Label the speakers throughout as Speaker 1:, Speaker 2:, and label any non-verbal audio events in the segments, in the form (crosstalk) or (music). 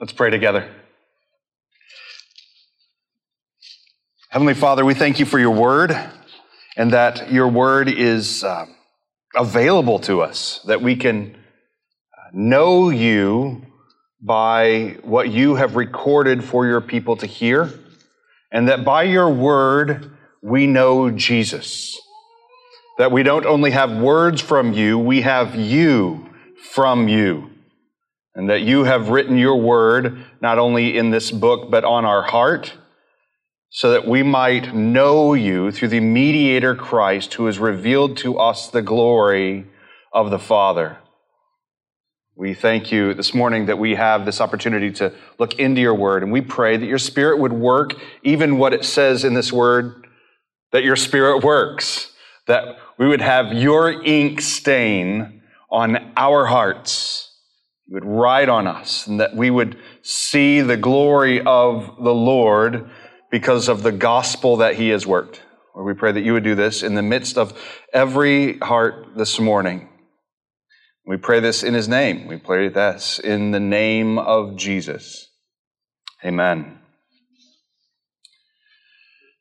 Speaker 1: Let's pray together. Heavenly Father, we thank you for your word and that your word is uh, available to us, that we can know you by what you have recorded for your people to hear, and that by your word we know Jesus. That we don't only have words from you, we have you from you. And that you have written your word not only in this book, but on our heart so that we might know you through the mediator Christ who has revealed to us the glory of the Father. We thank you this morning that we have this opportunity to look into your word, and we pray that your spirit would work even what it says in this word, that your spirit works, that we would have your ink stain on our hearts. Would ride on us, and that we would see the glory of the Lord because of the gospel that he has worked. Lord, we pray that you would do this in the midst of every heart this morning. We pray this in his name. We pray this in the name of Jesus. Amen.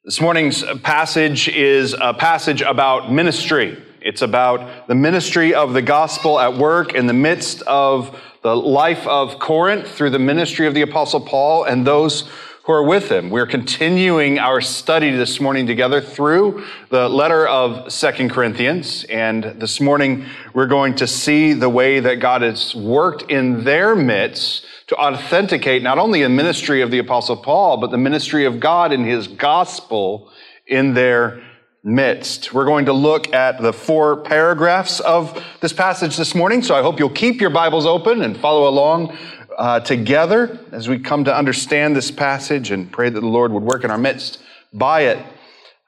Speaker 1: This morning's passage is a passage about ministry. It's about the ministry of the gospel at work in the midst of the life of Corinth through the ministry of the apostle Paul and those who are with him. We're continuing our study this morning together through the letter of Second Corinthians. And this morning, we're going to see the way that God has worked in their midst to authenticate not only the ministry of the Apostle Paul, but the ministry of God in his gospel in their midst. We're going to look at the four paragraphs of this passage this morning. So I hope you'll keep your Bibles open and follow along uh, together as we come to understand this passage and pray that the Lord would work in our midst by it.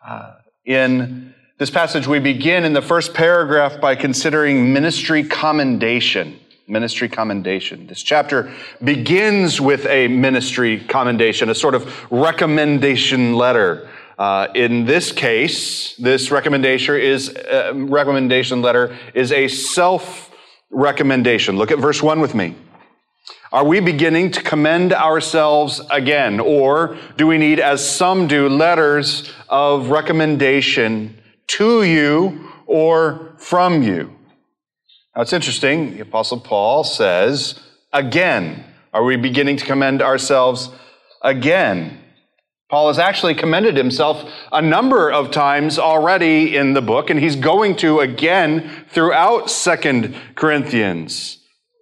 Speaker 1: Uh, in this passage, we begin in the first paragraph by considering ministry commendation. Ministry commendation. This chapter begins with a ministry commendation, a sort of recommendation letter. Uh, in this case, this recommendation is uh, recommendation letter is a self recommendation. Look at verse one with me. Are we beginning to commend ourselves again? Or do we need, as some do, letters of recommendation to you or from you? Now it's interesting. The Apostle Paul says, again. Are we beginning to commend ourselves again? Paul has actually commended himself a number of times already in the book, and he's going to again throughout Second Corinthians.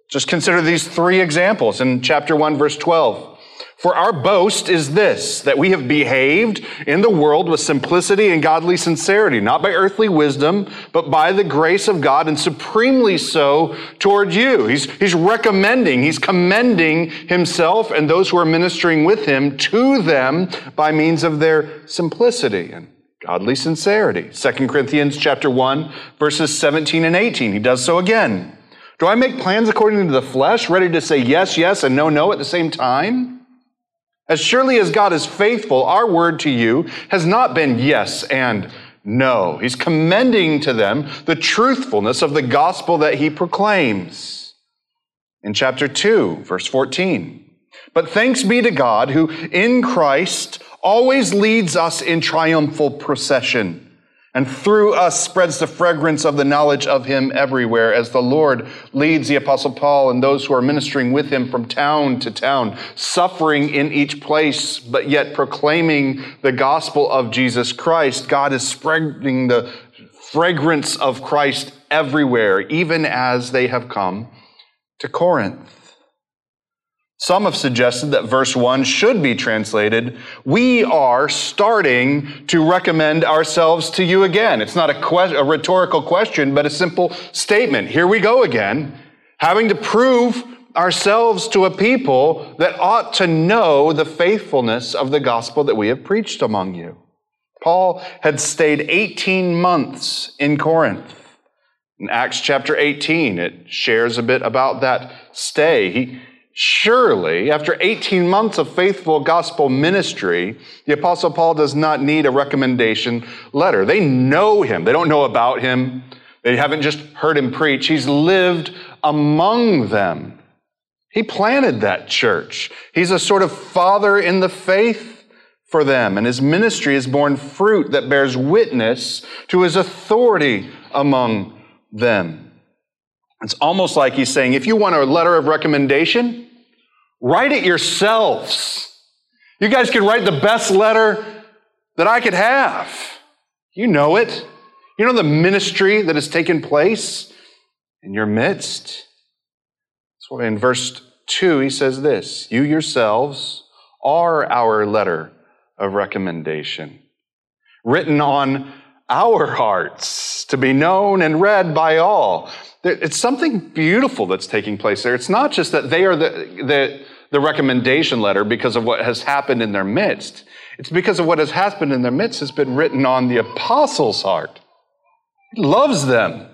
Speaker 1: Just consider these three examples in chapter 1, verse 12. For our boast is this, that we have behaved in the world with simplicity and godly sincerity, not by earthly wisdom, but by the grace of God, and supremely so toward you. He's, he's recommending, he's commending himself and those who are ministering with him to them by means of their simplicity and godly sincerity. 2 Corinthians chapter 1, verses 17 and 18. He does so again. Do I make plans according to the flesh, ready to say yes, yes, and no, no at the same time? As surely as God is faithful, our word to you has not been yes and no. He's commending to them the truthfulness of the gospel that he proclaims. In chapter 2, verse 14. But thanks be to God who in Christ always leads us in triumphal procession and through us spreads the fragrance of the knowledge of him everywhere as the Lord leads the apostle Paul and those who are ministering with him from town to town, suffering in each place, but yet proclaiming the gospel of Jesus Christ. God is spreading the fragrance of Christ everywhere, even as they have come to Corinth. Some have suggested that verse 1 should be translated, We are starting to recommend ourselves to you again. It's not a, que- a rhetorical question, but a simple statement. Here we go again, having to prove ourselves to a people that ought to know the faithfulness of the gospel that we have preached among you. Paul had stayed 18 months in Corinth. In Acts chapter 18, it shares a bit about that stay. He, Surely, after 18 months of faithful gospel ministry, the Apostle Paul does not need a recommendation letter. They know him. They don't know about him. They haven't just heard him preach. He's lived among them. He planted that church. He's a sort of father in the faith for them, and his ministry has borne fruit that bears witness to his authority among them. It's almost like he's saying, if you want a letter of recommendation, write it yourselves. You guys could write the best letter that I could have. You know it. You know the ministry that has taken place in your midst. So in verse 2, he says this You yourselves are our letter of recommendation, written on our hearts to be known and read by all. It's something beautiful that's taking place there. It's not just that they are the, the, the recommendation letter because of what has happened in their midst. It's because of what has happened in their midst has been written on the apostles' heart. He loves them.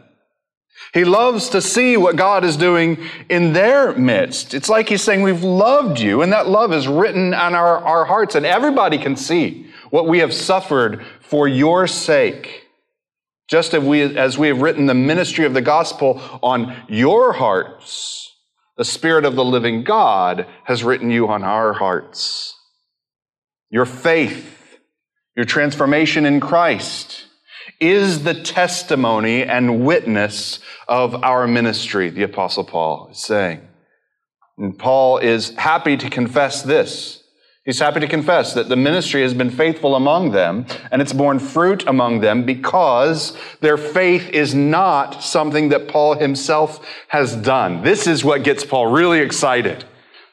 Speaker 1: He loves to see what God is doing in their midst. It's like he's saying, We've loved you, and that love is written on our, our hearts, and everybody can see what we have suffered for your sake. Just as we, as we have written the ministry of the gospel on your hearts, the Spirit of the living God has written you on our hearts. Your faith, your transformation in Christ is the testimony and witness of our ministry, the Apostle Paul is saying. And Paul is happy to confess this. He's happy to confess that the ministry has been faithful among them and it's borne fruit among them because their faith is not something that Paul himself has done. This is what gets Paul really excited.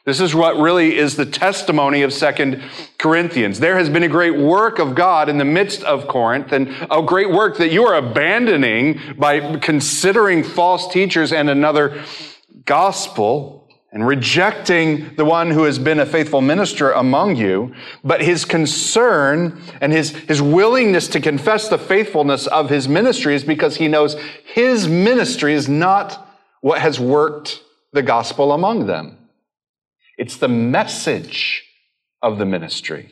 Speaker 1: This is what really is the testimony of Second Corinthians. There has been a great work of God in the midst of Corinth and a great work that you are abandoning by considering false teachers and another gospel and rejecting the one who has been a faithful minister among you, but his concern and his, his willingness to confess the faithfulness of his ministry is because he knows his ministry is not what has worked the gospel among them. It's the message of the ministry.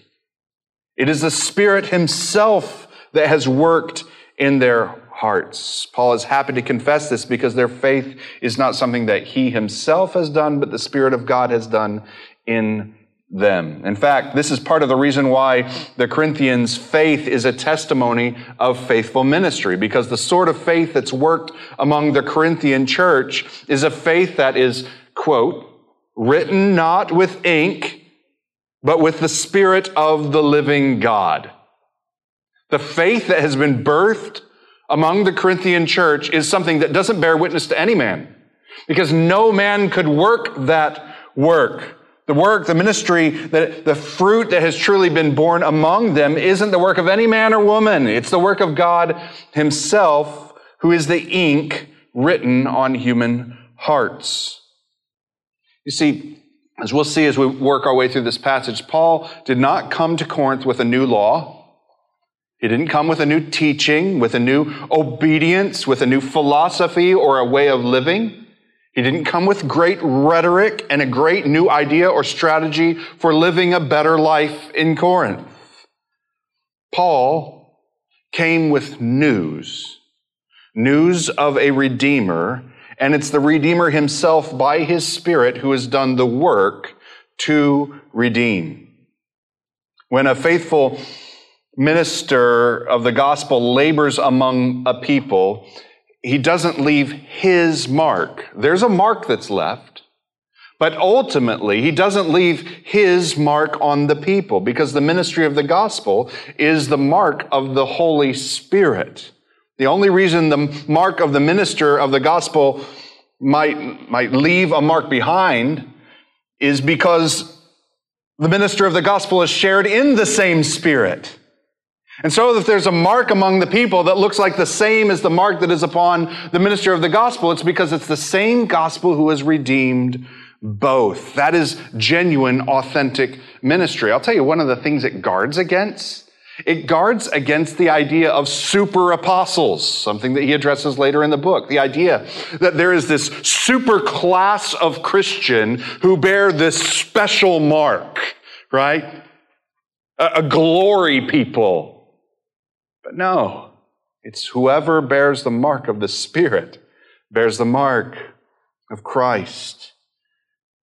Speaker 1: It is the Spirit Himself that has worked in their hearts. Paul is happy to confess this because their faith is not something that he himself has done, but the Spirit of God has done in them. In fact, this is part of the reason why the Corinthians' faith is a testimony of faithful ministry, because the sort of faith that's worked among the Corinthian church is a faith that is, quote, written not with ink, but with the Spirit of the living God. The faith that has been birthed among the Corinthian church is something that doesn't bear witness to any man because no man could work that work. The work, the ministry, the, the fruit that has truly been borne among them isn't the work of any man or woman. It's the work of God Himself, who is the ink written on human hearts. You see, as we'll see as we work our way through this passage, Paul did not come to Corinth with a new law. He didn't come with a new teaching, with a new obedience, with a new philosophy or a way of living. He didn't come with great rhetoric and a great new idea or strategy for living a better life in Corinth. Paul came with news, news of a Redeemer, and it's the Redeemer himself by his Spirit who has done the work to redeem. When a faithful minister of the gospel labors among a people, he doesn't leave his mark. There's a mark that's left, but ultimately he doesn't leave his mark on the people because the ministry of the gospel is the mark of the Holy Spirit. The only reason the mark of the minister of the gospel might, might leave a mark behind is because the minister of the gospel is shared in the same spirit. And so, if there's a mark among the people that looks like the same as the mark that is upon the minister of the gospel, it's because it's the same gospel who has redeemed both. That is genuine, authentic ministry. I'll tell you one of the things it guards against. It guards against the idea of super apostles, something that he addresses later in the book. The idea that there is this super class of Christian who bear this special mark, right? A, a glory people but no, it's whoever bears the mark of the Spirit bears the mark of Christ.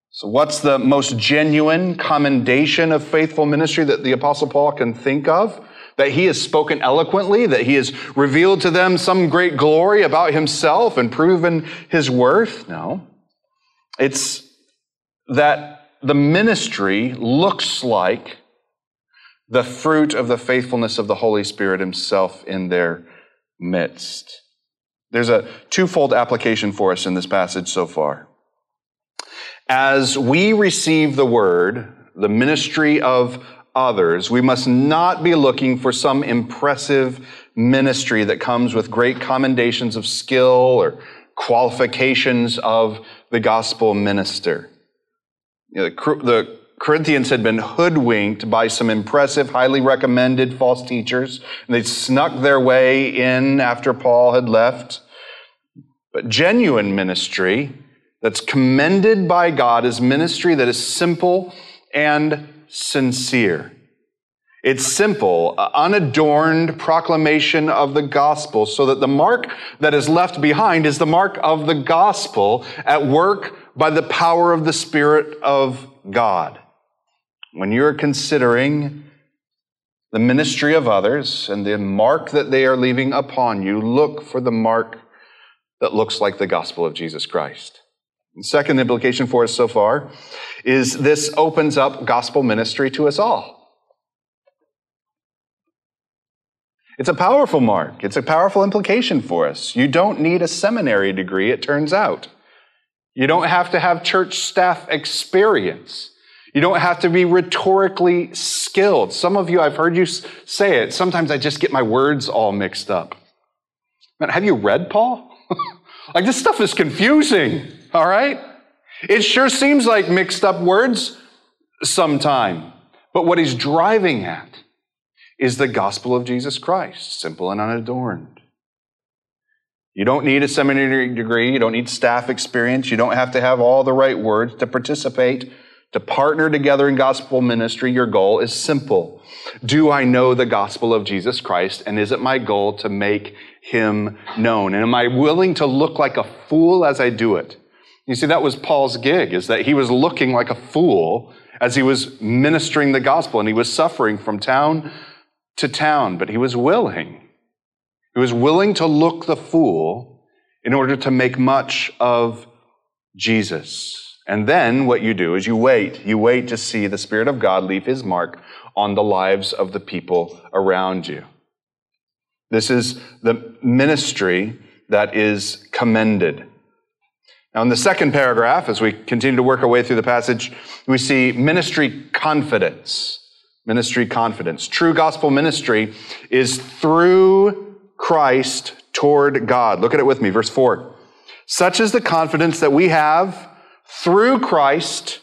Speaker 1: So, what's the most genuine commendation of faithful ministry that the Apostle Paul can think of? That he has spoken eloquently, that he has revealed to them some great glory about himself and proven his worth? No. It's that the ministry looks like the fruit of the faithfulness of the Holy Spirit himself in their midst. There's a twofold application for us in this passage so far. As we receive the word, the ministry of others, we must not be looking for some impressive ministry that comes with great commendations of skill or qualifications of the gospel minister. You know, the Corinthians had been hoodwinked by some impressive, highly recommended false teachers, and they snuck their way in after Paul had left. But genuine ministry that's commended by God is ministry that is simple and sincere. It's simple, unadorned proclamation of the gospel, so that the mark that is left behind is the mark of the gospel at work by the power of the Spirit of God. When you're considering the ministry of others and the mark that they are leaving upon you, look for the mark that looks like the gospel of Jesus Christ. The second implication for us so far is this opens up gospel ministry to us all. It's a powerful mark. It's a powerful implication for us. You don't need a seminary degree, it turns out. You don't have to have church staff experience. You don't have to be rhetorically skilled. Some of you, I've heard you say it. Sometimes I just get my words all mixed up. Man, have you read Paul? (laughs) like, this stuff is confusing. All right? It sure seems like mixed up words sometime. But what he's driving at is the gospel of Jesus Christ, simple and unadorned. You don't need a seminary degree. You don't need staff experience. You don't have to have all the right words to participate, to partner together in gospel ministry. Your goal is simple. Do I know the gospel of Jesus Christ? And is it my goal to make him known? And am I willing to look like a fool as I do it? You see, that was Paul's gig, is that he was looking like a fool as he was ministering the gospel and he was suffering from town to town, but he was willing. He was willing to look the fool in order to make much of Jesus. And then what you do is you wait. You wait to see the Spirit of God leave his mark on the lives of the people around you. This is the ministry that is commended. Now, in the second paragraph, as we continue to work our way through the passage, we see ministry confidence. Ministry confidence. True gospel ministry is through Christ toward God. Look at it with me, verse 4. Such is the confidence that we have through Christ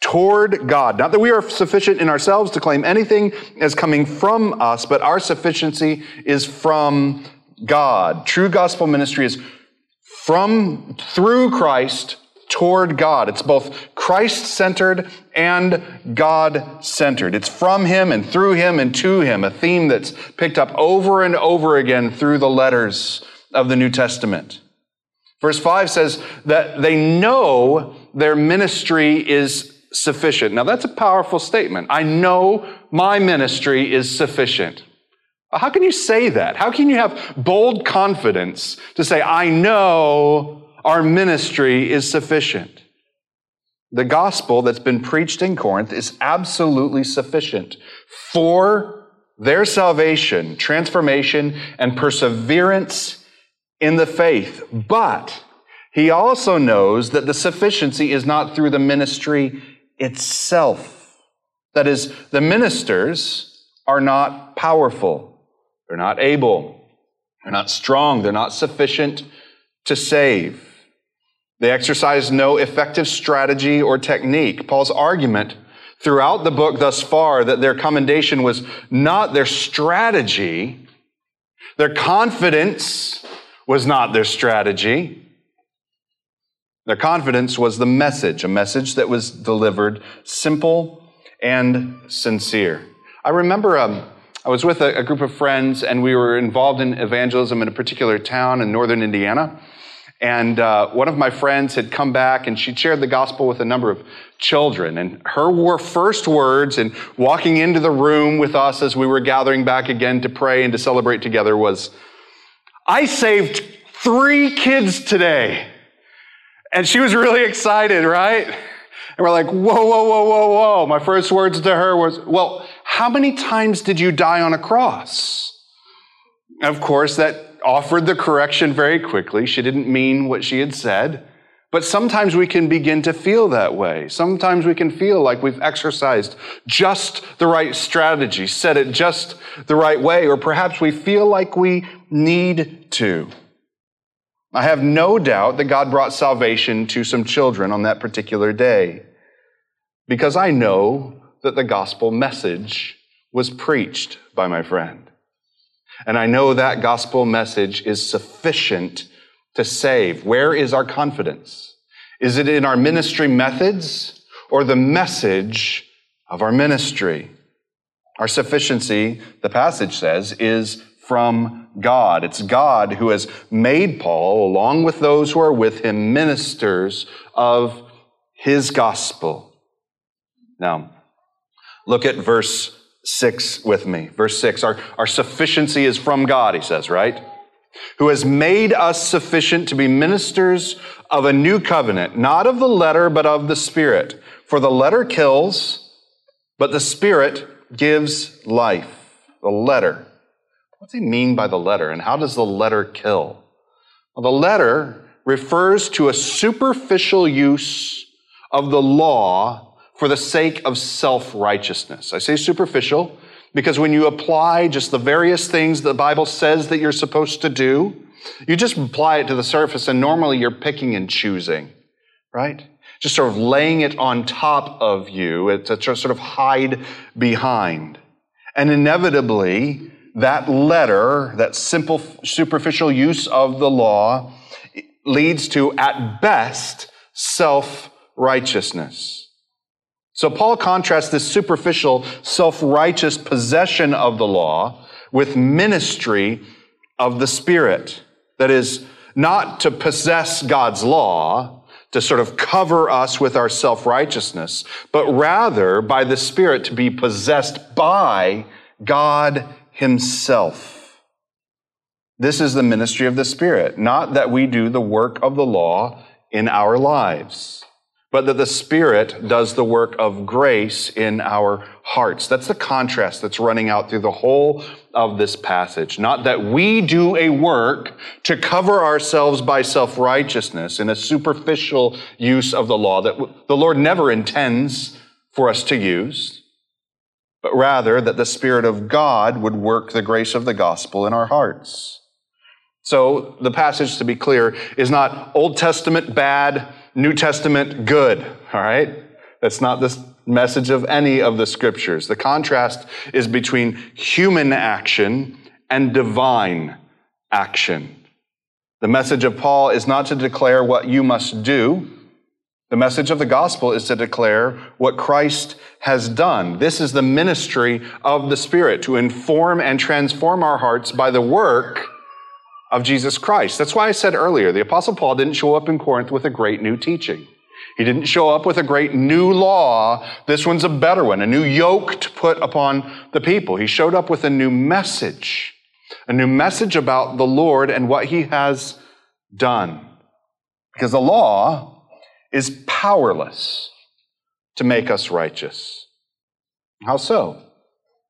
Speaker 1: toward God. Not that we are sufficient in ourselves to claim anything as coming from us, but our sufficiency is from God. True gospel ministry is from, through Christ toward God. It's both Christ centered and God centered. It's from Him and through Him and to Him, a theme that's picked up over and over again through the letters of the New Testament. Verse 5 says that they know their ministry is sufficient. Now, that's a powerful statement. I know my ministry is sufficient. How can you say that? How can you have bold confidence to say, I know our ministry is sufficient? The gospel that's been preached in Corinth is absolutely sufficient for their salvation, transformation, and perseverance in the faith. But he also knows that the sufficiency is not through the ministry itself. That is, the ministers are not powerful. They're not able. They're not strong. They're not sufficient to save. They exercise no effective strategy or technique. Paul's argument throughout the book thus far that their commendation was not their strategy, their confidence was not their strategy. Their confidence was the message, a message that was delivered simple and sincere. I remember um, I was with a, a, group of friends and we were involved in evangelism in a particular town in northern Indiana. And uh, one of my friends had come back and she shared the gospel with a number of children. And her first words in walking into the room with us as we were gathering back again to pray and to celebrate together was, I saved three kids today. And she was really excited, right? And we're like, whoa, whoa, whoa, whoa, whoa. My first words to her was, well, how many times did you die on a cross? Of course, that offered the correction very quickly. She didn't mean what she had said. But sometimes we can begin to feel that way. Sometimes we can feel like we've exercised just the right strategy, said it just the right way, or perhaps we feel like we need to. I have no doubt that God brought salvation to some children on that particular day because I know that the gospel message was preached by my friend. And I know that gospel message is sufficient to save. Where is our confidence? Is it in our ministry methods or the message of our ministry? Our sufficiency, the passage says, is from God. It's God who has made Paul, along with those who are with him, ministers of his gospel. Now, look at verse 6 with me. Verse 6 our, our sufficiency is from God, he says, right? Who has made us sufficient to be ministers of a new covenant, not of the letter, but of the Spirit. For the letter kills, but the Spirit gives life. The letter. What's he mean by the letter, and how does the letter kill? Well, the letter refers to a superficial use of the law for the sake of self righteousness. I say superficial because when you apply just the various things the Bible says that you're supposed to do, you just apply it to the surface, and normally you're picking and choosing, right? Just sort of laying it on top of you to sort of hide behind. And inevitably, that letter, that simple, superficial use of the law, leads to, at best, self righteousness. So Paul contrasts this superficial, self-righteous possession of the law with ministry of the Spirit. That is, not to possess God's law, to sort of cover us with our self-righteousness, but rather by the Spirit to be possessed by God Himself. This is the ministry of the Spirit, not that we do the work of the law in our lives but that the Spirit does the work of grace in our hearts. That's the contrast that's running out through the whole of this passage. Not that we do a work to cover ourselves by self righteousness in a superficial use of the law that the Lord never intends for us to use, but rather that the Spirit of God would work the grace of the gospel in our hearts. So the passage, to be clear, is not Old Testament bad, New Testament good, all right? That's not the message of any of the scriptures. The contrast is between human action and divine action. The message of Paul is not to declare what you must do. The message of the gospel is to declare what Christ has done. This is the ministry of the Spirit to inform and transform our hearts by the work of Jesus Christ. That's why I said earlier, the Apostle Paul didn't show up in Corinth with a great new teaching. He didn't show up with a great new law. This one's a better one, a new yoke to put upon the people. He showed up with a new message, a new message about the Lord and what he has done. Because the law is powerless to make us righteous. How so?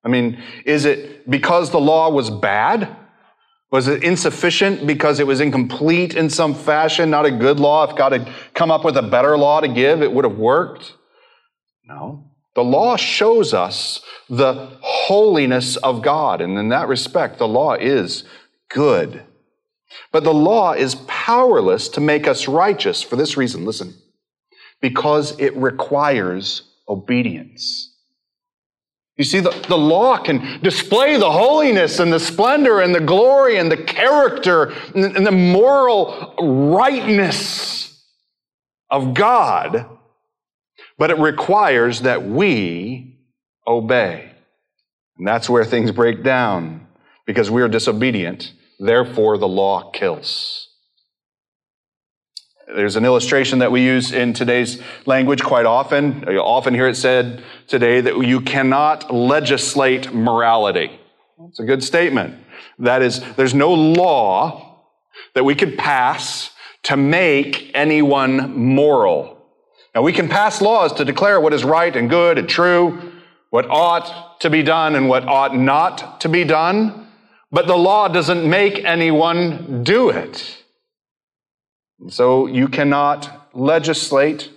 Speaker 1: I mean, is it because the law was bad? Was it insufficient because it was incomplete in some fashion, not a good law? If God had come up with a better law to give, it would have worked? No. The law shows us the holiness of God, and in that respect, the law is good. But the law is powerless to make us righteous for this reason. Listen, because it requires obedience. You see, the, the law can display the holiness and the splendor and the glory and the character and, and the moral rightness of God, but it requires that we obey. And that's where things break down because we are disobedient. Therefore, the law kills. There's an illustration that we use in today's language quite often. You often hear it said today that you cannot legislate morality. It's a good statement. That is, there's no law that we could pass to make anyone moral. Now, we can pass laws to declare what is right and good and true, what ought to be done and what ought not to be done, but the law doesn't make anyone do it. So you cannot legislate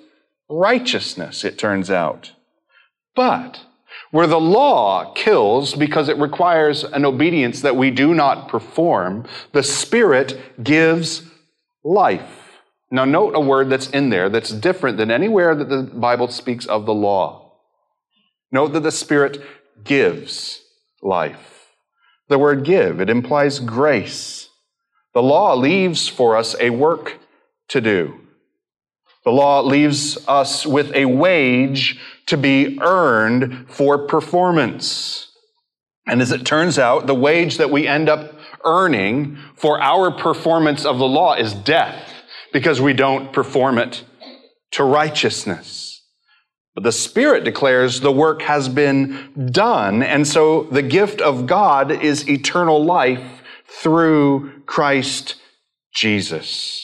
Speaker 1: righteousness, it turns out. But where the law kills because it requires an obedience that we do not perform, the Spirit gives life. Now, note a word that's in there that's different than anywhere that the Bible speaks of the law. Note that the Spirit gives life. The word give, it implies grace. The law leaves for us a work to do. The law leaves us with a wage to be earned for performance. And as it turns out, the wage that we end up earning for our performance of the law is death because we don't perform it to righteousness. But the Spirit declares the work has been done, and so the gift of God is eternal life through Christ Jesus.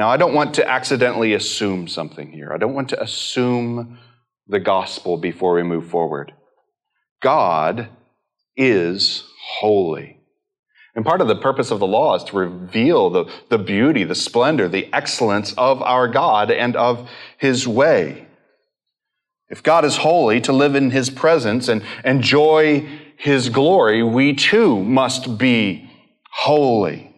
Speaker 1: Now, I don't want to accidentally assume something here. I don't want to assume the gospel before we move forward. God is holy. And part of the purpose of the law is to reveal the, the beauty, the splendor, the excellence of our God and of his way. If God is holy, to live in his presence and enjoy his glory, we too must be holy.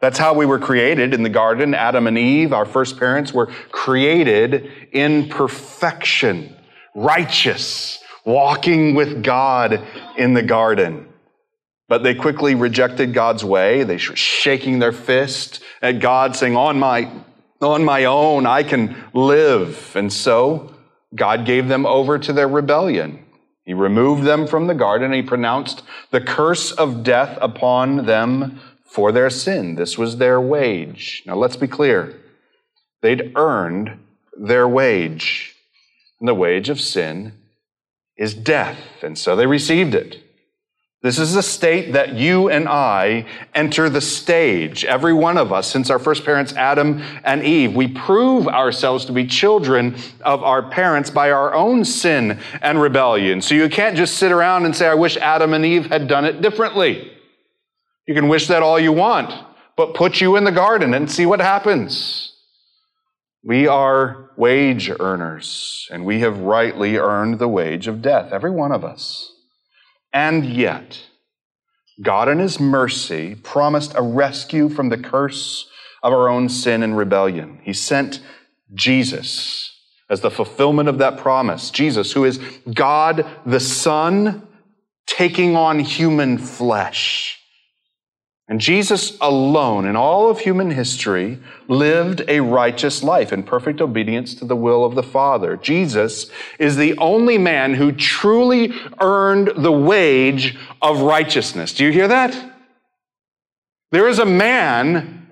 Speaker 1: That's how we were created in the garden. Adam and Eve, our first parents, were created in perfection, righteous, walking with God in the garden. But they quickly rejected God's way. They were shaking their fist at God, saying, On my, on my own, I can live. And so God gave them over to their rebellion. He removed them from the garden. He pronounced the curse of death upon them for their sin. This was their wage. Now let's be clear. They'd earned their wage. And the wage of sin is death. And so they received it. This is a state that you and I enter the stage. Every one of us, since our first parents, Adam and Eve, we prove ourselves to be children of our parents by our own sin and rebellion. So you can't just sit around and say, I wish Adam and Eve had done it differently. You can wish that all you want, but put you in the garden and see what happens. We are wage earners, and we have rightly earned the wage of death, every one of us. And yet, God in His mercy promised a rescue from the curse of our own sin and rebellion. He sent Jesus as the fulfillment of that promise. Jesus, who is God the Son, taking on human flesh and Jesus alone, in all of human history, lived a righteous life in perfect obedience to the will of the Father. Jesus is the only man who truly earned the wage of righteousness. Do you hear that? There is a man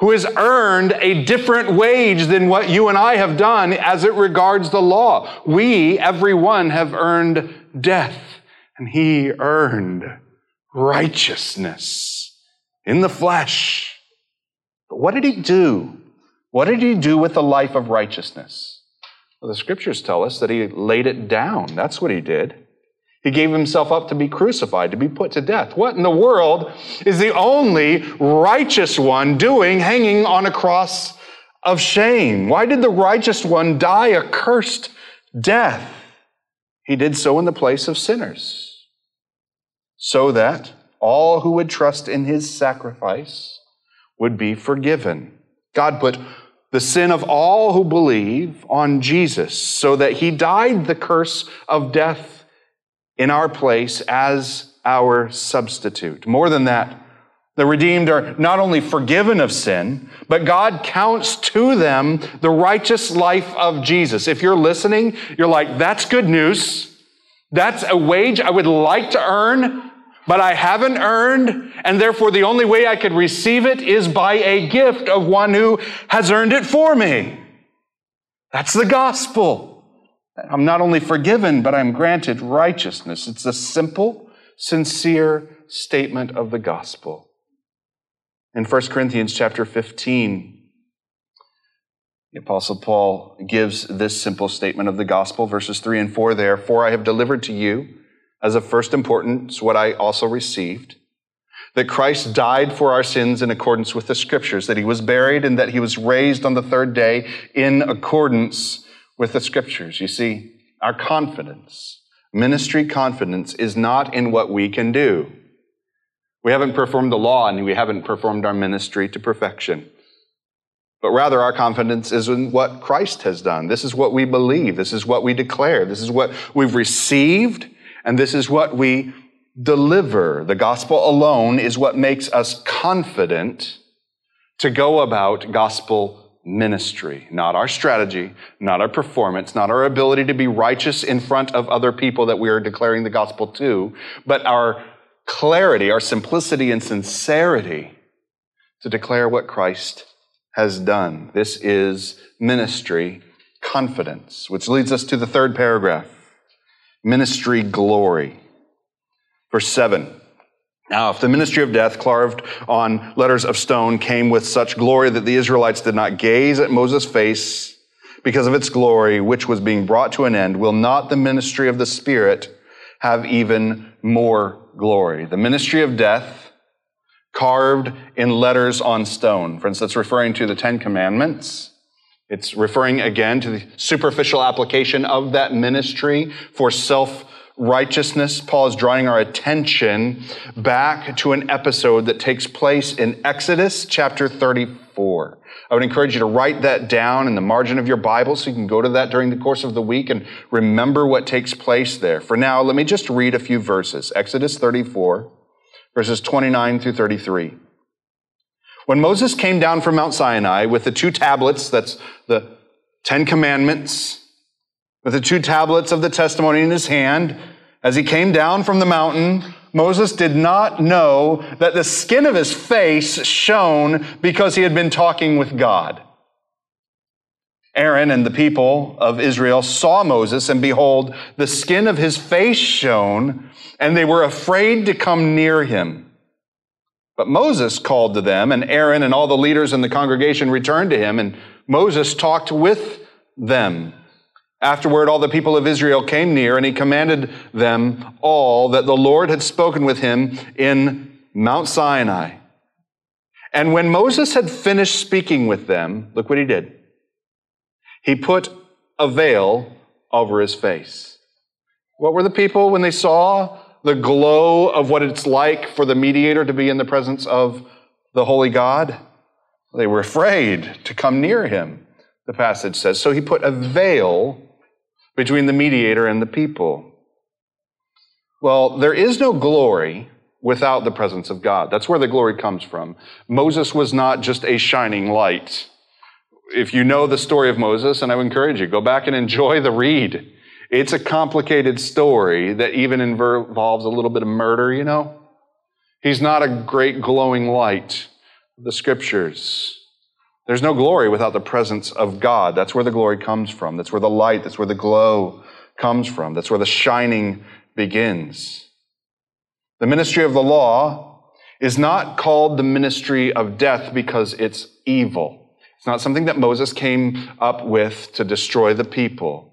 Speaker 1: who has earned a different wage than what you and I have done as it regards the law. We, everyone, have earned death, and he earned righteousness in the flesh. But what did he do? What did he do with the life of righteousness? Well, the scriptures tell us that he laid it down. That's what he did. He gave himself up to be crucified, to be put to death. What in the world is the only righteous one doing hanging on a cross of shame? Why did the righteous one die a cursed death? He did so in the place of sinners, so that all who would trust in his sacrifice would be forgiven. God put the sin of all who believe on Jesus so that he died the curse of death in our place as our substitute. More than that, the redeemed are not only forgiven of sin, but God counts to them the righteous life of Jesus. If you're listening, you're like, that's good news. That's a wage I would like to earn. But I haven't earned, and therefore the only way I could receive it is by a gift of one who has earned it for me. That's the gospel. I'm not only forgiven, but I'm granted righteousness. It's a simple, sincere statement of the gospel. In 1 Corinthians chapter 15, the Apostle Paul gives this simple statement of the gospel, verses 3 and 4 there. For I have delivered to you as of first importance what I also received that Christ died for our sins in accordance with the scriptures, that he was buried and that he was raised on the third day in accordance with the scriptures. You see, our confidence, ministry confidence, is not in what we can do. We haven't performed the law and we haven't performed our ministry to perfection. But rather, our confidence is in what Christ has done. This is what we believe. This is what we declare. This is what we've received. And this is what we deliver. The gospel alone is what makes us confident to go about gospel ministry. Not our strategy, not our performance, not our ability to be righteous in front of other people that we are declaring the gospel to, but our clarity, our simplicity and sincerity to declare what Christ has done. This is ministry confidence, which leads us to the third paragraph ministry glory. Verse 7. Now, if the ministry of death, carved on letters of stone, came with such glory that the Israelites did not gaze at Moses' face because of its glory, which was being brought to an end, will not the ministry of the Spirit have even more glory? The ministry of death, carved in letters on stone. Friends, that's referring to the Ten Commandments. It's referring again to the superficial application of that ministry for self righteousness, Paul is drawing our attention back to an episode that takes place in Exodus chapter 34. I would encourage you to write that down in the margin of your Bible so you can go to that during the course of the week and remember what takes place there. For now, let me just read a few verses. Exodus 34, verses 29 through 33. When Moses came down from Mount Sinai with the two tablets, that's the Ten Commandments, with the two tablets of the testimony in his hand, as he came down from the mountain, Moses did not know that the skin of his face shone because he had been talking with God. Aaron and the people of Israel saw Moses, and behold, the skin of his face shone, and they were afraid to come near him. But Moses called to them, and Aaron and all the leaders in the congregation returned to him, and Moses talked with them. Afterward, all the people of Israel came near, and he commanded them all that the Lord had spoken with him in Mount Sinai. And when Moses had finished speaking with them, look what he did. He put a veil over his face. What were the people when they saw the glow of what it's like for the mediator to be in the presence of the holy God? They were afraid to come near him, the passage says. So he put a veil between the mediator and the people? Well, there is no glory without the presence of God. That's where the glory comes from. Moses was not just a shining light. If you know the story of Moses, and I would encourage you, go back and enjoy the read. It's a complicated story that even involves a little bit of murder, you know? He's not a great glowing light the scriptures. There's no glory without the presence of God. That's where the glory comes from. That's where the light, that's where the glow comes from. That's where the shining begins. The ministry of the law is not called the ministry of death because it's evil. It's not something that Moses came up with to destroy the people.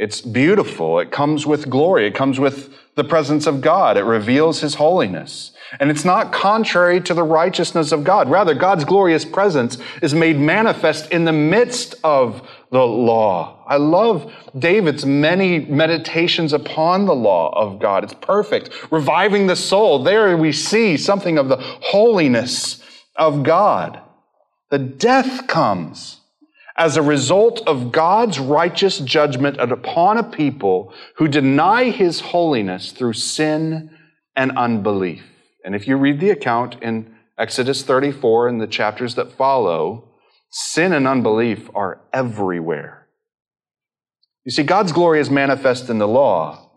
Speaker 1: It's beautiful. It comes with glory. It comes with the presence of God. It reveals his holiness. And it's not contrary to the righteousness of God. Rather, God's glorious presence is made manifest in the midst of the law. I love David's many meditations upon the law of God. It's perfect. Reviving the soul. There we see something of the holiness of God. The death comes as a result of God's righteous judgment upon a people who deny his holiness through sin and unbelief. And if you read the account in Exodus 34 and the chapters that follow, sin and unbelief are everywhere. You see, God's glory is manifest in the law,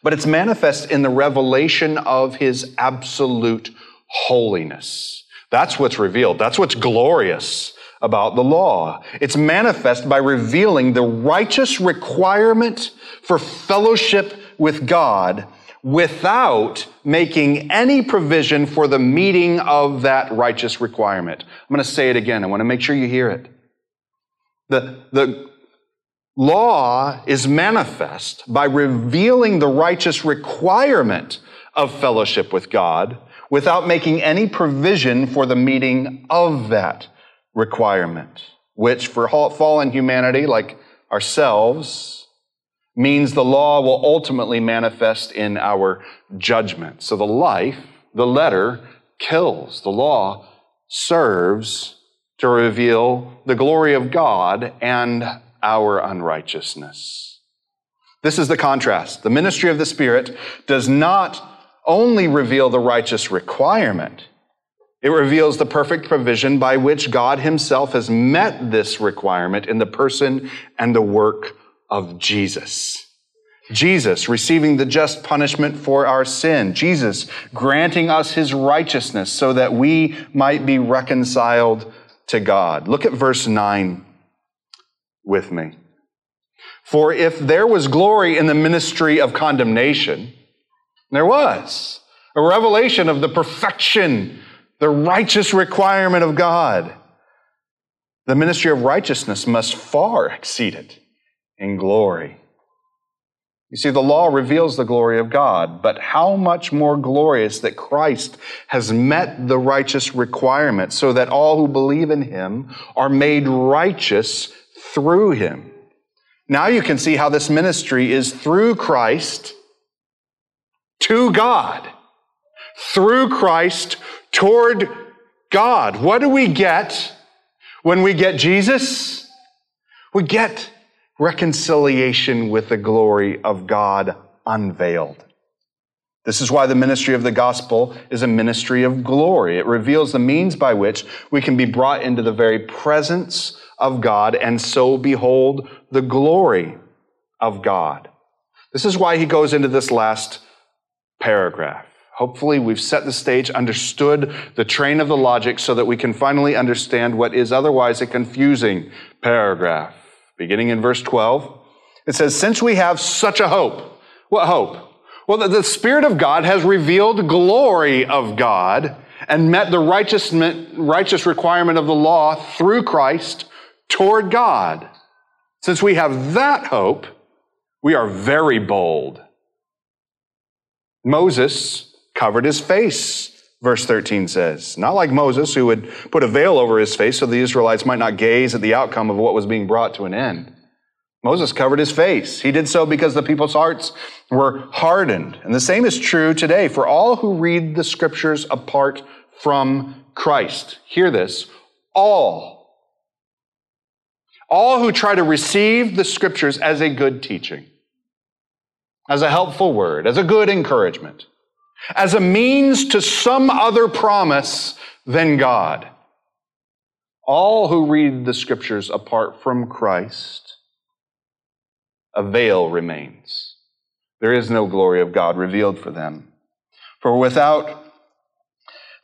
Speaker 1: but it's manifest in the revelation of his absolute holiness. That's what's revealed. That's what's glorious about the law. It's manifest by revealing the righteous requirement for fellowship with God without making any provision for the meeting of that righteous requirement. I'm going to say it again. I want to make sure you hear it. The, the law is manifest by revealing the righteous requirement of fellowship with God without making any provision for the meeting of that requirement, which for fallen humanity like ourselves means the law will ultimately manifest in our judgment. So the life, the letter, kills. The law serves to reveal the glory of God and our unrighteousness. This is the contrast. The ministry of the Spirit does not only reveal the righteous requirement, it reveals the perfect provision by which God Himself has met this requirement in the person and the work of Jesus. Jesus receiving the just punishment for our sin. Jesus granting us His righteousness so that we might be reconciled to God. Look at verse 9 with me. For if there was glory in the ministry of condemnation, there was a revelation of the perfection, the righteous requirement of God. The ministry of righteousness must far exceed it in glory. You see, the law reveals the glory of God, but how much more glorious that Christ has met the righteous requirement so that all who believe in him are made righteous through him. Now you can see how this ministry is through Christ to God. Through Christ toward God. What do we get when we get Jesus? We get reconciliation with the glory of God unveiled. This is why the ministry of the gospel is a ministry of glory. It reveals the means by which we can be brought into the very presence of God and so behold the glory of God. This is why he goes into this last paragraph. Hopefully, we've set the stage, understood the train of the logic so that we can finally understand what is otherwise a confusing paragraph. Beginning in verse 12, it says, Since we have such a hope, what hope? Well, the Spirit of God has revealed glory of God and met the righteous, righteous requirement of the law through Christ toward God. Since we have that hope, we are very bold. Moses covered his face, verse 13 says. Not like Moses, who would put a veil over his face so the Israelites might not gaze at the outcome of what was being brought to an end. Moses covered his face. He did so because the people's hearts were hardened. And the same is true today for all who read the scriptures apart from Christ. Hear this. All all who try to receive the scriptures as a good teaching, as a helpful word, as a good encouragement, as a means to some other promise than God. All who read the scriptures apart from Christ, a veil remains. There is no glory of God revealed for them. For without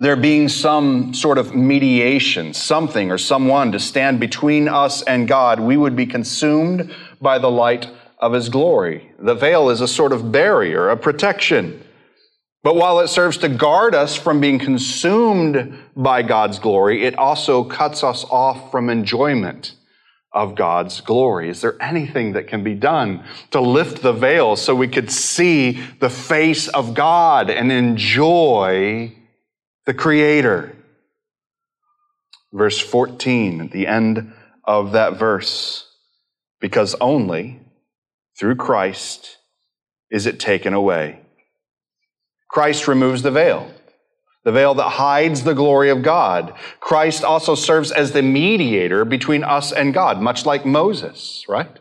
Speaker 1: there being some sort of mediation, something or someone to stand between us and God, we would be consumed by the light of His glory. The veil is a sort of barrier, a protection. But while it serves to guard us from being consumed by God's glory, it also cuts us off from enjoyment of God's glory. Is there anything that can be done to lift the veil so we could see the face of God and enjoy the Creator. Verse 14, at the end of that verse, because only through Christ is it taken away. Christ removes the veil, the veil that hides the glory of God. Christ also serves as the mediator between us and God, much like Moses, right?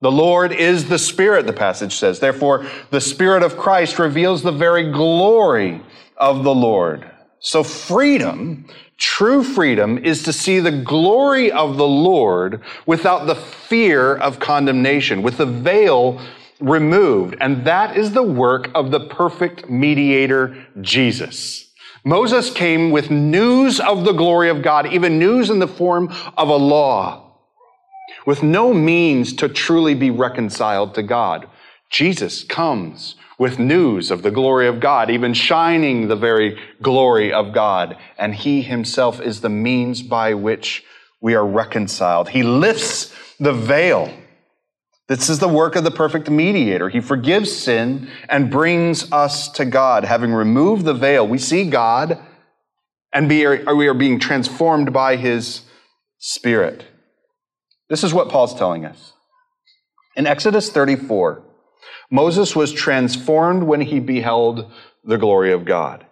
Speaker 1: The Lord is the Spirit, the passage says. Therefore, the Spirit of Christ reveals the very glory of the Lord. So freedom, true freedom, is to see the glory of the Lord without the fear of condemnation, with the veil removed. And that is the work of the perfect mediator, Jesus. Moses came with news of the glory of God, even news in the form of a law, with no means to truly be reconciled to God. Jesus comes with news of the glory of God, even shining the very glory of God. And he himself is the means by which we are reconciled. He lifts the veil. This is the work of the perfect mediator. He forgives sin and brings us to God. Having removed the veil, we see God and we are being transformed by his spirit. This is what Paul's telling us. In Exodus 34, Moses was transformed when he beheld the glory of God.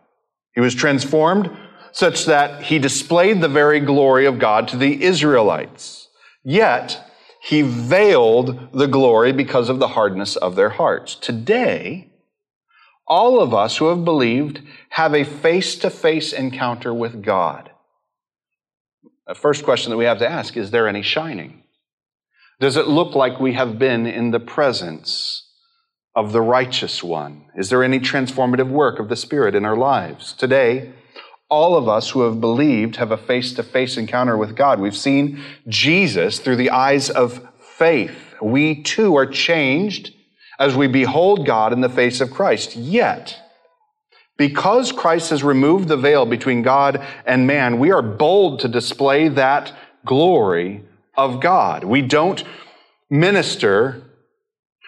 Speaker 1: He was transformed such that he displayed the very glory of God to the Israelites. Yet, he veiled the glory because of the hardness of their hearts. Today, all of us who have believed have a face to face encounter with God. The first question that we have to ask is there any shining? Does it look like we have been in the presence of the righteous one? Is there any transformative work of the Spirit in our lives? Today, all of us who have believed have a face to face encounter with God. We've seen Jesus through the eyes of faith. We too are changed as we behold God in the face of Christ. Yet, because Christ has removed the veil between God and man, we are bold to display that glory of God. We don't minister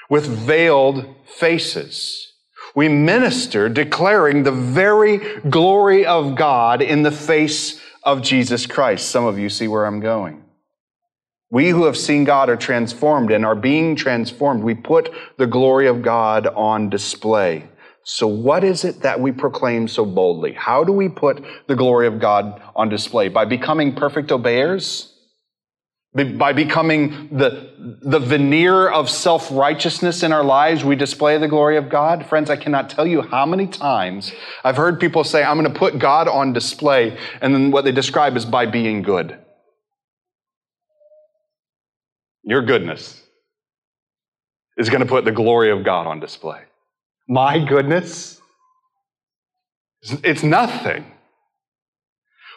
Speaker 1: with veiled faces. We minister declaring the very glory of God in the face of Jesus Christ. Some of you see where I'm going. We who have seen God are transformed and are being transformed. We put the glory of God on display. So, what is it that we proclaim so boldly? How do we put the glory of God on display? By becoming perfect obeyers? By becoming the, the veneer of self righteousness in our lives, we display the glory of God. Friends, I cannot tell you how many times I've heard people say, I'm going to put God on display, and then what they describe is by being good. Your goodness is going to put the glory of God on display. My goodness, it's nothing.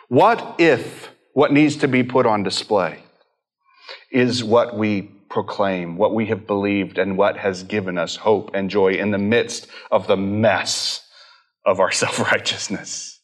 Speaker 1: What if what needs to be put on display? Is what we proclaim, what we have believed, and what has given us hope and joy in the midst of the mess of our (laughs) self righteousness.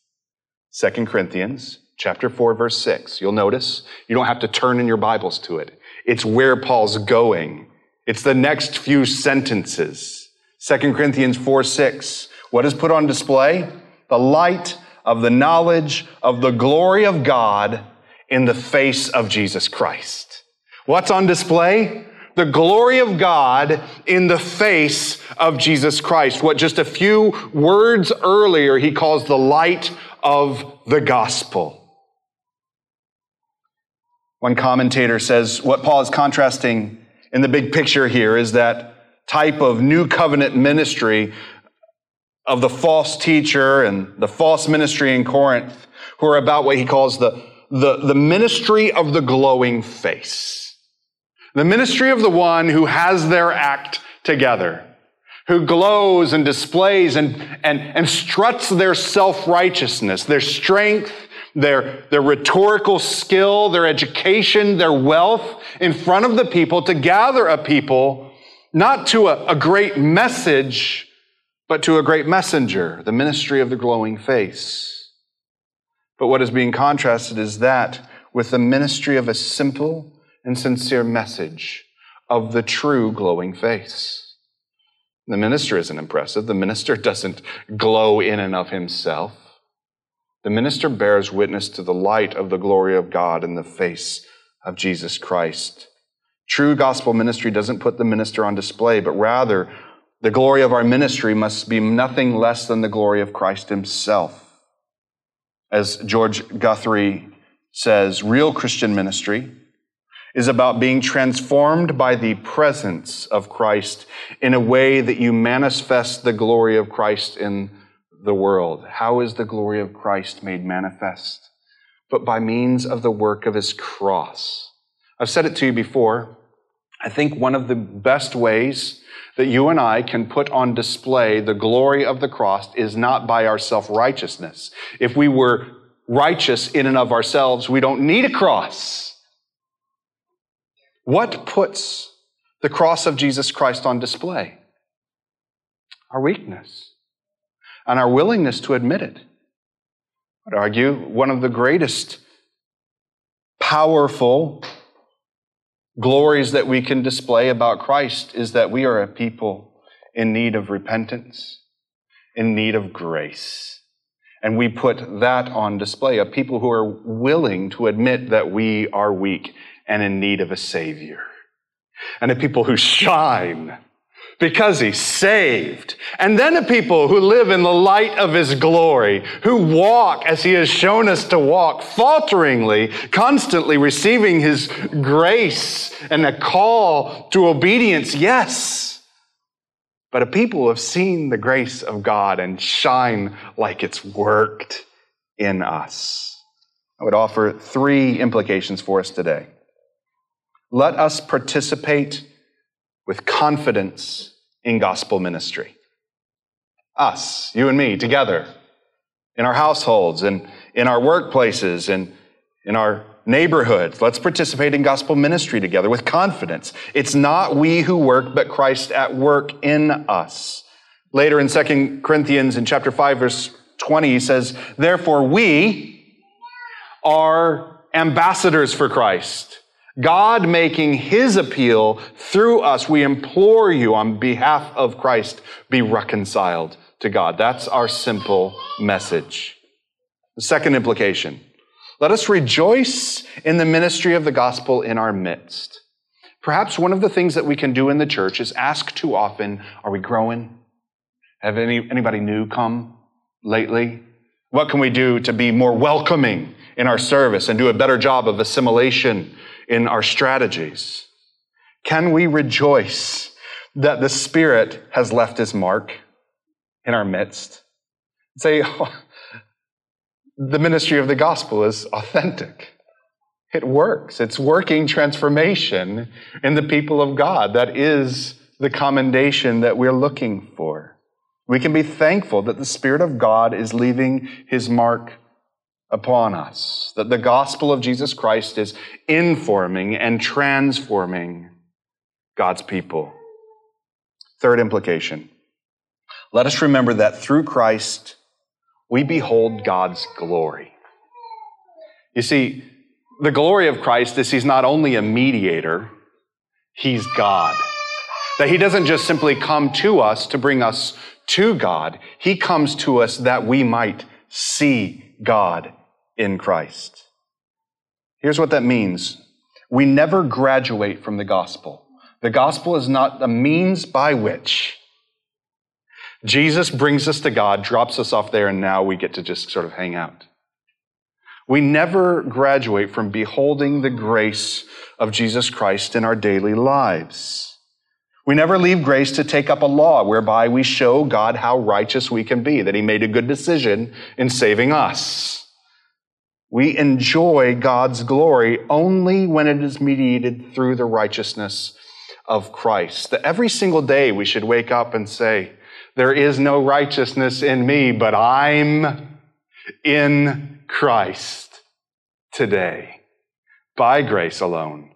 Speaker 1: 2 Corinthians chapter 4 verse 6. You'll notice you don't have to turn in your Bibles to it. It's where Paul's going. It's the next few sentences. 2 Corinthians 4 6. What is put on display? The light of the knowledge of the glory of God in the face of Jesus Christ. What's on display? The glory of God in the face of Jesus Christ. What just a few words earlier he calls the light of the gospel. One commentator says what Paul is contrasting in the big picture here is that type of new covenant ministry of the false teacher and the false ministry in Corinth, who are about what he calls the, the, the ministry of the glowing face. The ministry of the one who has their act together, who glows and displays and, and, and struts their self righteousness, their strength, their, their rhetorical skill, their education, their wealth in front of the people to gather a people not to a, a great message, but to a great messenger, the ministry of the glowing face. But what is being contrasted is that with the ministry of a simple and sincere message of the true glowing face. The minister isn't impressive. The minister (laughs) doesn't glow in and of himself. The minister bears witness to the light of the glory of God in the face of Jesus Christ. True gospel ministry doesn't put the minister on display, but rather the glory of our ministry must be nothing less than the glory of Christ himself. As George Guthrie says, real Christian ministry is about being transformed by the presence of Christ in a way that you manifest the glory of Christ in the world. How is the glory of Christ made manifest? But by means of the work of his cross. I've said it to you before. I think one of the best ways that you and I can put on display the glory of the cross is not by our self righteousness. If we were righteous in and of ourselves, we don't need a cross. What puts the cross of Jesus Christ on display? Our weakness and our willingness to admit it. I'd argue one of the greatest powerful glories that we can display about Christ is that we are a people in need of repentance, in need of grace. And we put that on display, a people who are willing to admit that we are weak and in need of a Savior. And a people who shine because he's saved. And then a people who live in the light of his glory, who walk as he has shown us to walk, falteringly, constantly receiving his grace and a call to obedience, yes. But a people who have seen the grace of God and shine like it's worked in us. I would offer three implications for us today. Let us participate with confidence in gospel ministry. Us, you and me, together, in our households and in our workplaces and in our neighborhoods. Let's participate in gospel ministry together with confidence. It's not we who work, but Christ at work in us. Later in 2 Corinthians in chapter 5 verse 20 he says, "Therefore we are ambassadors for Christ." God making his appeal through us. We implore you on behalf of Christ, be reconciled to God. That's our simple message. The second implication. Let us rejoice in the ministry of the gospel in our midst. Perhaps one of the things that we can do in the church is ask too often, are we growing? Have any, anybody new come lately? What can we do to be more welcoming in our service and do a better job of assimilation in our strategies? Can we rejoice that the Spirit has left his mark in our midst? Say, oh, (laughs) the ministry of the gospel is authentic. It works. It's working transformation in the people of God. That is the commendation that we're looking for. We can be thankful that the Spirit of God is leaving his mark upon us, that the gospel of Jesus Christ is informing and transforming God's people. Third implication. Let us remember that through Christ, we behold God's glory. You see, the glory of Christ is he's not only a mediator, he's God. That he doesn't just simply come to us to bring us to God, he comes to us that we might see God in Christ. Here's what that means we never graduate from the gospel. The gospel is not the means by which Jesus brings us to God, drops us off there, and now we get to just sort of hang out. We never graduate from beholding the grace of Jesus Christ in our daily lives. We never leave grace to take up a law whereby we show God how righteous we can be, that He made a good decision in saving us. We enjoy God's glory only when it is mediated through the righteousness of Christ. That every single day we should wake up and say, There is no righteousness in me, but I'm in Christ today. By grace alone,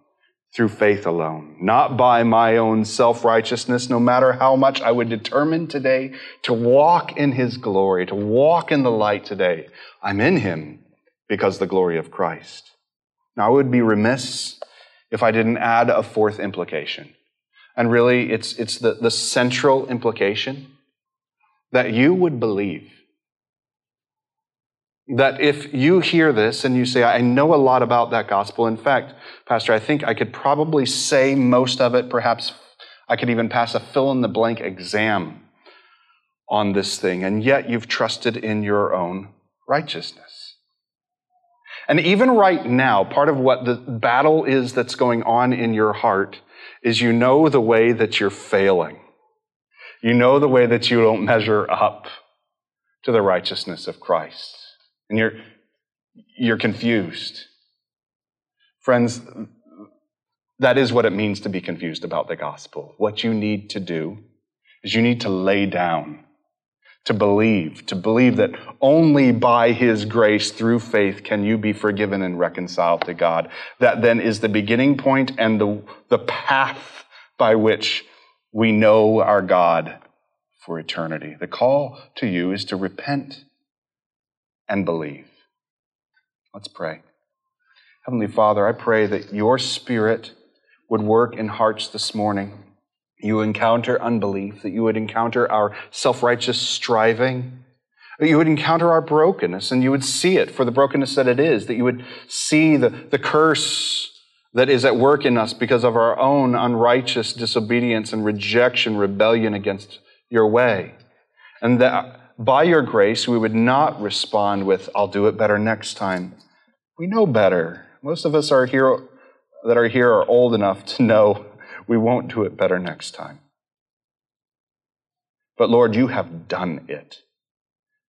Speaker 1: through faith alone, not by my own self righteousness, no matter how much I would determine today to walk in His glory, to walk in the light today. I'm in Him because the glory of Christ. Now, I would be remiss if I didn't add a fourth implication. And really, it's, it's the, the central implication that you would believe. That if you hear this and you say, I know a lot about that gospel, in fact, Pastor, I think I could probably say most of it, perhaps I could even pass a fill in the blank exam on this thing, and yet you've trusted in your own righteousness. And even right now, part of what the battle is that's going on in your heart is you know the way that you're failing. You know the way that you don't measure up to the righteousness of Christ. And you're, you're confused. Friends, That is what it means to be confused about the gospel. What you need to do is you need to lay down, to believe, to believe that only by His grace through faith can you be forgiven and reconciled to God. That then is the beginning point and the, the path by which we know our God for eternity. The call to you is to repent and believe. Let's pray. Heavenly Father, I pray that your Spirit would work in hearts this morning. You encounter unbelief, that you would encounter our self righteous striving, that you would encounter our brokenness and you would see it for the brokenness that it is, that you would see the, the curse that is at work in us because of our own unrighteous disobedience and rejection, rebellion against your way. And that by your grace, we would not respond with, I'll do it better next time. We know better. Most of us are here that are here are old enough to know we won't do it better next time. But Lord, you have done it.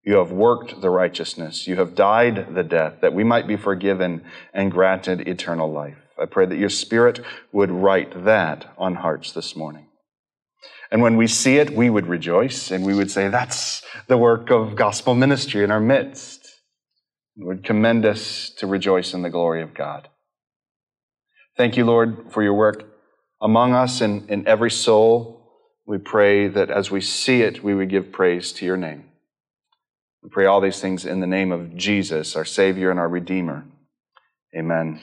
Speaker 1: You have worked the righteousness. You have died the death that we might be forgiven and granted eternal life. I pray that your Spirit would write that on hearts this morning. And when we see it, we would rejoice and we would say, that's the work of gospel ministry in our midst. It would commend us to rejoice in the glory of God. Thank you, Lord, for your work among us and in every soul. We pray that as we see it, we would give praise to your name. We pray all these things in the name of Jesus, our Savior and our Redeemer. Amen.